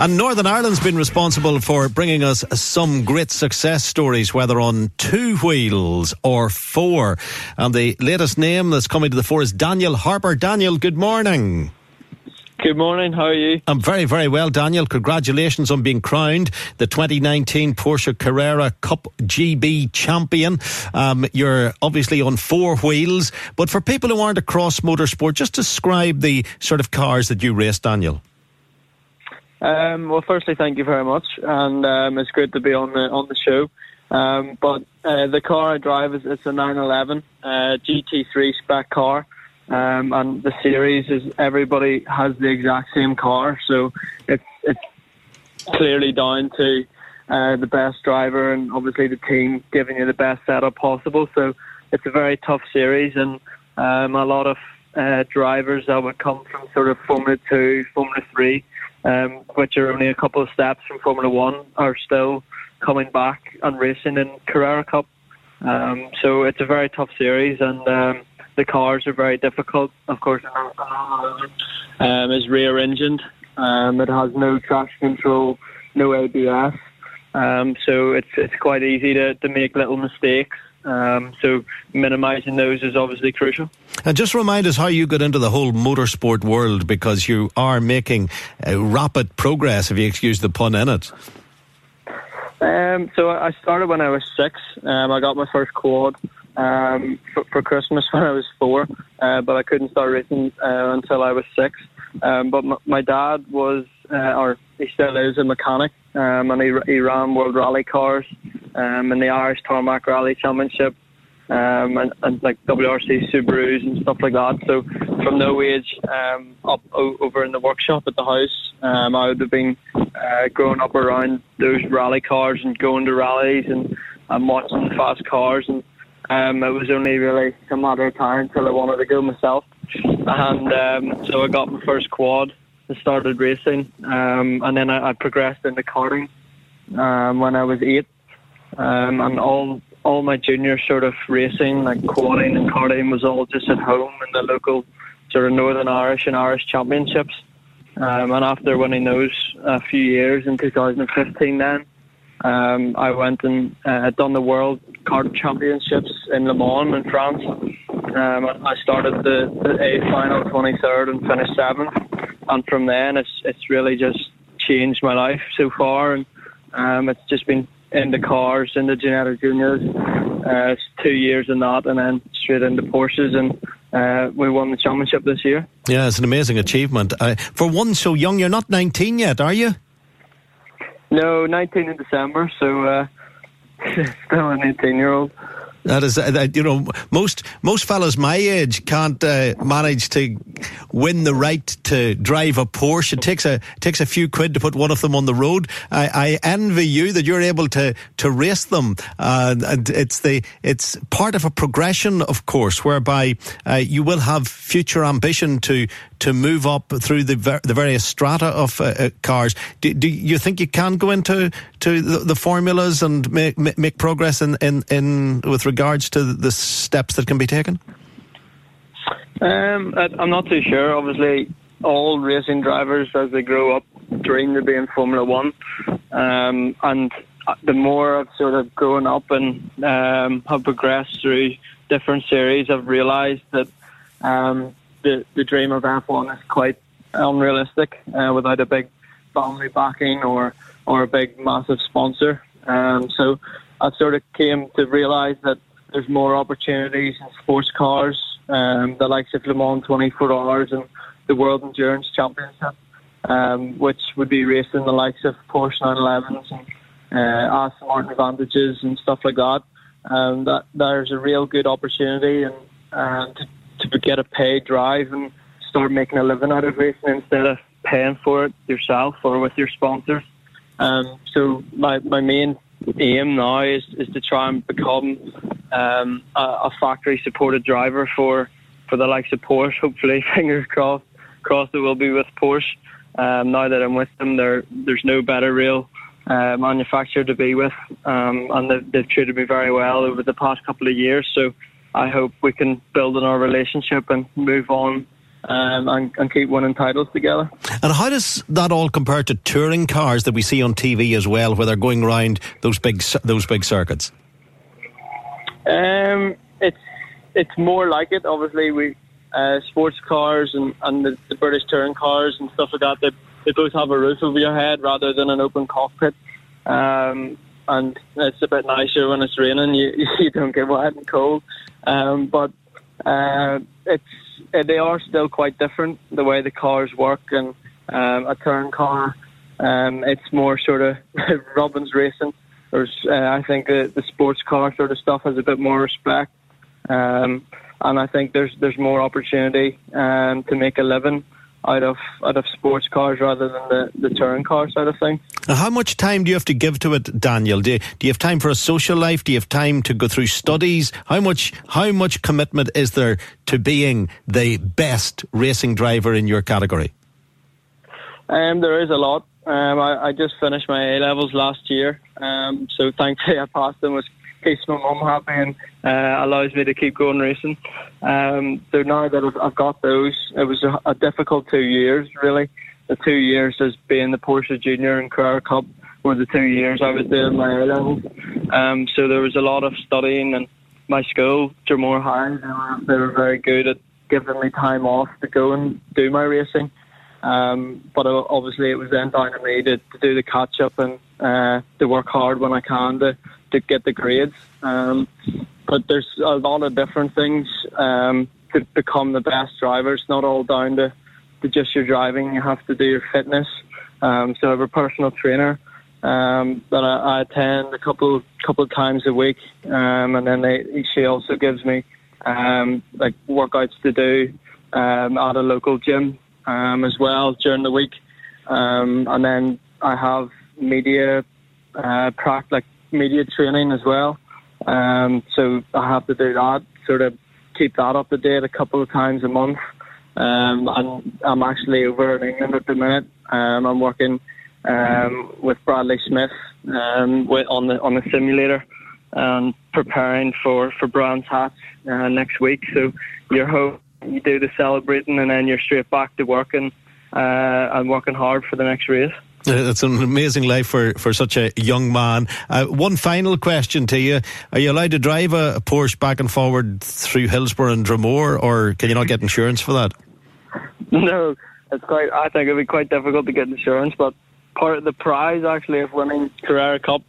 And Northern Ireland's been responsible for bringing us some great success stories, whether on two wheels or four. And the latest name that's coming to the fore is Daniel Harper. Daniel, good morning. Good morning. How are you? I'm very, very well, Daniel. Congratulations on being crowned the 2019 Porsche Carrera Cup GB champion. Um, you're obviously on four wheels, but for people who aren't across motorsport, just describe the sort of cars that you race, Daniel. Um, well, firstly, thank you very much, and um, it's good to be on the on the show. Um, but uh, the car I drive is it's a 911 uh, GT3 spec car, um, and the series is everybody has the exact same car, so it's it's clearly down to uh, the best driver and obviously the team giving you the best setup possible. So it's a very tough series, and um, a lot of uh, drivers that would come from sort of Formula Two, Formula Three um, which are only a couple of steps from Formula One, are still coming back and racing in Carrera Cup. Um, so it's a very tough series, and um, the cars are very difficult. Of course, um, is rear engined. Um, it has no traction control, no ABS. Um, so it's it's quite easy to, to make little mistakes. Um, so minimising those is obviously crucial. And just remind us how you got into the whole motorsport world because you are making uh, rapid progress, if you excuse the pun in it. Um, so I started when I was six. Um, I got my first quad um, for, for, Christmas when I was four, uh, but I couldn't start racing uh, until I was six. Um, but my, my, dad was, uh, or he still is, a mechanic, um, and he, he ran World Rally cars um, in the Irish Tarmac Rally Championship, um, and, and like WRC Subarus and stuff like that. So from no age um, up o- over in the workshop at the house, um, I would have been uh, growing up around those rally cars and going to rallies and, and watching fast cars. And um, it was only really a matter of time until I wanted to go myself. And um, so I got my first quad and started racing. Um, and then I, I progressed into karting um, when I was eight um, and all all my junior sort of racing, like quadding and karting, was all just at home in the local sort of Northern Irish and Irish championships. Um, and after winning those a few years in 2015, then um, I went and uh, done the World Kart Championships in Le Mans in France. Um, I started the, the A final 23rd and finished seventh. And from then, it's it's really just changed my life so far, and um, it's just been in the cars in the Ginetta Juniors. Uh, two years in that, and then straight into Porsches, and uh, we won the championship this year. Yeah, it's an amazing achievement. Uh, for one so young, you're not 19 yet, are you? No, 19 in December, so uh, still an 18 year old. That is, that, you know, most most fellas my age can't uh, manage to win the right to drive a Porsche. It takes a takes a few quid to put one of them on the road. I, I envy you that you're able to to race them, uh, and it's the it's part of a progression, of course, whereby uh, you will have future ambition to to move up through the ver- the various strata of uh, uh, cars. Do, do, you think you can go into to the, the formulas and make make progress in, in, in with regards to the steps that can be taken? Um, I'm not too sure. Obviously, all racing drivers, as they grow up, dream to be in Formula One, um, and the more I've sort of grown up and um, have progressed through different series, I've realised that um, the the dream of F1 is quite unrealistic uh, without a big family backing or or a big massive sponsor. Um, so I sort of came to realise that there's more opportunities in sports cars, um, the likes of Le Mans 24 Hours and the World Endurance Championship, um, which would be racing the likes of Porsche 911s and uh, Aston Martin Vantages and stuff like that. Um, that there's a real good opportunity and uh, to, to get a paid drive and start making a living out of racing instead of paying for it yourself or with your sponsors. Um, so my, my main aim now is, is to try and become um, a, a factory supported driver for, for the likes of Porsche. Hopefully, fingers crossed, crossed it will be with Porsche. Um, now that I'm with them, there there's no better real uh, manufacturer to be with, um, and they've, they've treated me very well over the past couple of years. So I hope we can build on our relationship and move on um, and, and, keep winning titles together. And how does that all compare to touring cars that we see on TV as well, where they're going around those big those big circuits? Um, it's it's more like it. Obviously, we uh, sports cars and, and the, the, British touring cars and stuff like that. They, they both have a roof over your head rather than an open cockpit. Um, and it's a bit nicer when it's raining. You you don't get wet and cold. Um, but uh, it's uh, they are still quite different the way the cars work and um, a turn car. Um, it's more sort of rubbing's racing. There's, uh, I think the, the sports car sort of stuff has a bit more respect, um, and I think there's there's more opportunity um, to make a living out of out of sports cars rather than the, the touring car side of thing. how much time do you have to give to it, Daniel? Do you, do you have time for a social life? Do you have time to go through studies? How much how much commitment is there to being the best racing driver in your category? Um, there is a lot. Um, I, I, just finished my A levels last year, um, so thankfully I passed them. Keeps my mum happy and uh, allows me to keep going racing. Um, so now that I've, got those, it was a, a, difficult two years, really. The two years as being the Porsche Junior and Carrera Cup were the two years I was doing my A. Um, so there was a lot of studying, and my school, Dromore High, they were, they were very good at giving me time off to go and do my racing. Um, but obviously, it was then down to me to, to do the catch up and uh, to work hard when I can to to get the grades. Um, but there's a lot of different things um, to become the best driver. It's not all down to, to just your driving. You have to do your fitness. Um, so I have a personal trainer um, that I, I attend a couple couple of times a week, um, and then they, she also gives me um, like workouts to do um, at a local gym um, as well during the week, um, and then I have media uh, practice like media training as well. Um, so I have to do that, sort of keep that up to date a couple of times a month. Um, and I'm actually over in England at the minute. Um, I'm working um, with Bradley Smith um, with, on the on the simulator and preparing for for Brands Hatch uh, next week. So you're home, you do the celebrating, and then you're straight back to working uh, and working hard for the next race. It's an amazing life for, for such a young man. Uh, one final question to you. Are you allowed to drive a, a, Porsche back and forward through Hillsborough and Dromore, or can you not get insurance for that? No, it's quite, I think it'd be quite difficult to get insurance, but part of the prize actually of winning Carrera Cup,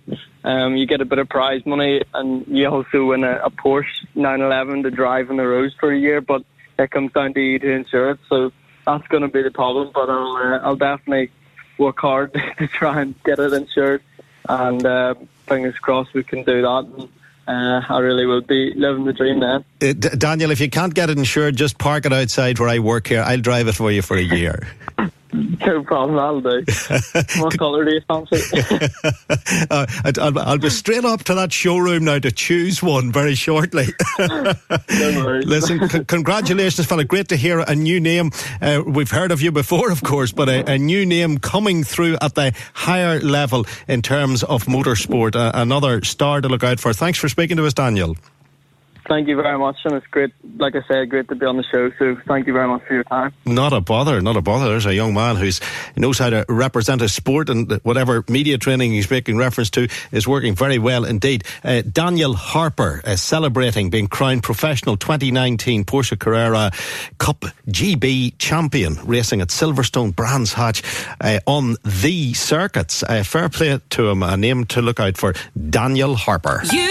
um, you get a bit of prize money and you also win a, a Porsche 911 to drive on the roads for a year, but it comes down to you to insure it, so that's going to be the problem, but I'll, uh, I'll definitely work hard to try and get it insured. And uh, fingers crossed we can do that. And, uh, I really will be living the dream then. Uh, D- Daniel, if you can't get it insured, just park it outside where I work here. I'll drive it for you for a year. No problem, that'll do. what colour do you fancy? uh, I'll, I'll, be straight up to that showroom now to choose one very shortly. Listen, c- congratulations, fella. Great to hear a new name. Uh, we've heard of you before, of course, but a, a, new name coming through at the higher level in terms of motorsport. Uh, another star to look out for. Thanks for speaking to us, Daniel. Thank you very much, and it's great. Like I said, great to be on the show. So thank you very much for your time. Not a bother, not a bother. There's a young man who's knows how to represent a sport, and whatever media training he's making reference to is working very well indeed. Uh, Daniel Harper uh, celebrating being crowned professional 2019 Porsche Carrera Cup GB champion, racing at Silverstone Brands Hatch uh, on the circuits. Uh, fair play to him. A name to look out for, Daniel Harper. You